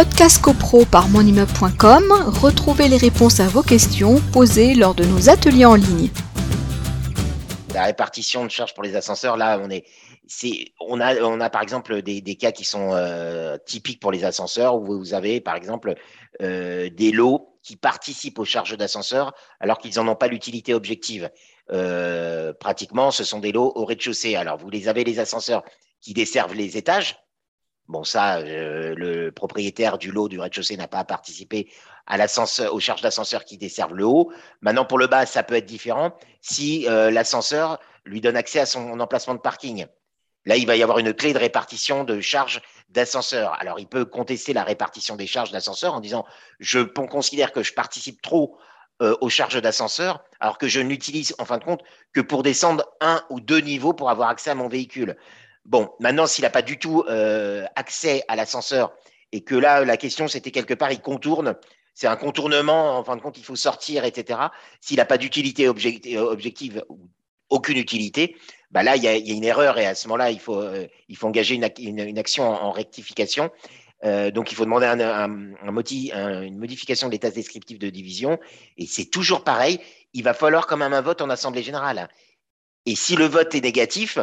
Podcast CoPro par monimmeuble.com, retrouvez les réponses à vos questions posées lors de nos ateliers en ligne. La répartition de charges pour les ascenseurs, là, on est, on a, on a par exemple des, cas qui sont euh, typiques pour les ascenseurs où vous avez par exemple euh, des lots qui participent aux charges d'ascenseur alors qu'ils n'en ont pas l'utilité objective. Euh, pratiquement, ce sont des lots au rez-de-chaussée. Alors, vous les avez les ascenseurs qui desservent les étages, Bon, ça, euh, le propriétaire du lot du rez-de-chaussée n'a pas participé à aux charges d'ascenseur qui desservent le haut. Maintenant, pour le bas, ça peut être différent si euh, l'ascenseur lui donne accès à son emplacement de parking. Là, il va y avoir une clé de répartition de charges d'ascenseur. Alors, il peut contester la répartition des charges d'ascenseur en disant je considère que je participe trop euh, aux charges d'ascenseur, alors que je n'utilise en fin de compte que pour descendre un ou deux niveaux pour avoir accès à mon véhicule. Bon, maintenant, s'il n'a pas du tout euh, accès à l'ascenseur et que là, la question, c'était quelque part, il contourne, c'est un contournement, en fin de compte, il faut sortir, etc. S'il n'a pas d'utilité objective, aucune utilité, bah là, il y, a, une erreur et à ce moment-là, il faut, euh, il faut engager une, action en, rectification. Euh, donc, il faut demander un, une modification de l'état descriptif de division. Et c'est toujours pareil, il va falloir quand même un vote en Assemblée générale. Et si le vote est négatif,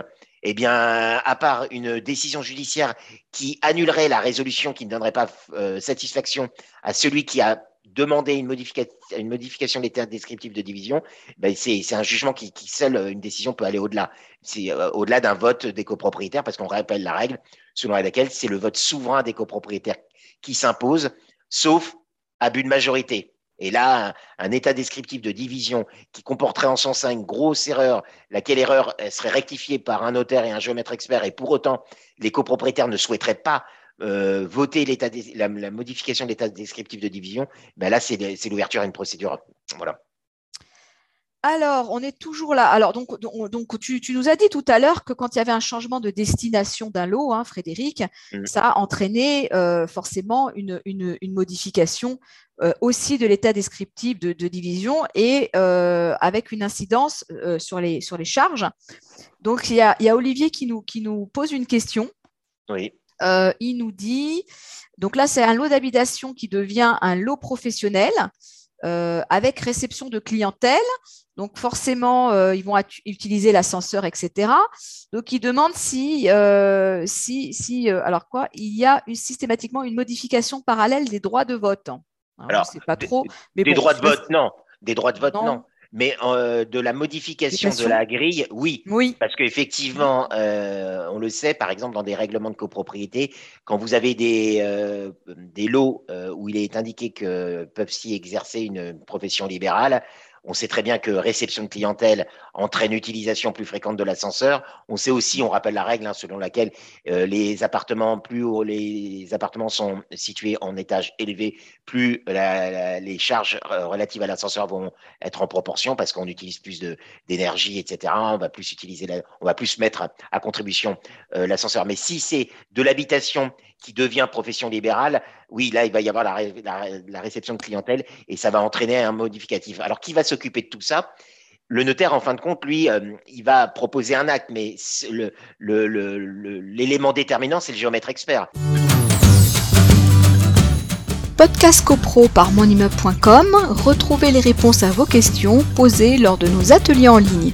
eh bien, à part une décision judiciaire qui annulerait la résolution qui ne donnerait pas euh, satisfaction à celui qui a demandé une, modification de l'état descriptif de division, ben c'est un jugement qui, seul, euh, une décision peut aller au-delà. C'est euh, au-delà d'un vote des copropriétaires, parce qu'on rappelle la règle selon laquelle c'est le vote souverain des copropriétaires qui s'impose, sauf abus de majorité. Et là, un, état descriptif de division qui comporterait en son sein une grosse erreur, laquelle erreur serait rectifiée par un notaire et un géomètre expert, et pour autant, les copropriétaires ne souhaiteraient pas euh, voter la, la, modification de l'état descriptif de division, ben là, c'est l'ouverture à une procédure. Voilà. Alors, on est toujours là. Alors, donc, donc tu, nous as dit tout à l'heure que quand il y avait un changement de destination d'un lot, hein, Frédéric, mmh. ça a entraîné euh, forcément une, modification euh, aussi de l'état descriptif de, division et euh, avec une incidence sur, les, sur les charges. Donc, il y a, Olivier qui nous, qui nous pose une question. Oui. il nous dit, donc là, c'est un lot d'habitation qui devient un lot professionnel. Avec réception de clientèle. Donc forcément, euh, ils vont utiliser l'ascenseur, etc. Donc ils demandent si, euh, si, si euh, alors quoi, il y a systématiquement une modification parallèle des droits de vote. Alors, sais pas trop. Mais des droits de vote, non. Des droits de vote, non. Mais de la modification de la grille, oui. Oui. Parce qu'effectivement, on le sait, par exemple, dans des règlements de copropriété, quand vous avez des, des lots où il est indiqué que peuvent s'y exercer une profession libérale, on sait très bien que réception de clientèle entraîne utilisation plus fréquente de l'ascenseur. On sait aussi, on rappelle la règle hein, selon laquelle euh, les appartements plus hauts, les appartements sont situés en étage élevé, plus les charges euh, relatives à l'ascenseur vont être en proportion parce qu'on utilise plus d'énergie, etc. On va plus utiliser, on va plus mettre à, contribution euh, l'ascenseur. Mais si c'est de l'habitation qui devient profession libérale, oui, là, il va y avoir la, réception de clientèle et ça va entraîner un modificatif. Alors, qui va s'occuper de tout ça? Le notaire, en fin de compte, lui, euh, il va proposer un acte, mais l'élément déterminant, c'est le géomètre expert. Podcast CoPro par monimmeuble.com, retrouvez les réponses à vos questions posées lors de nos ateliers en ligne.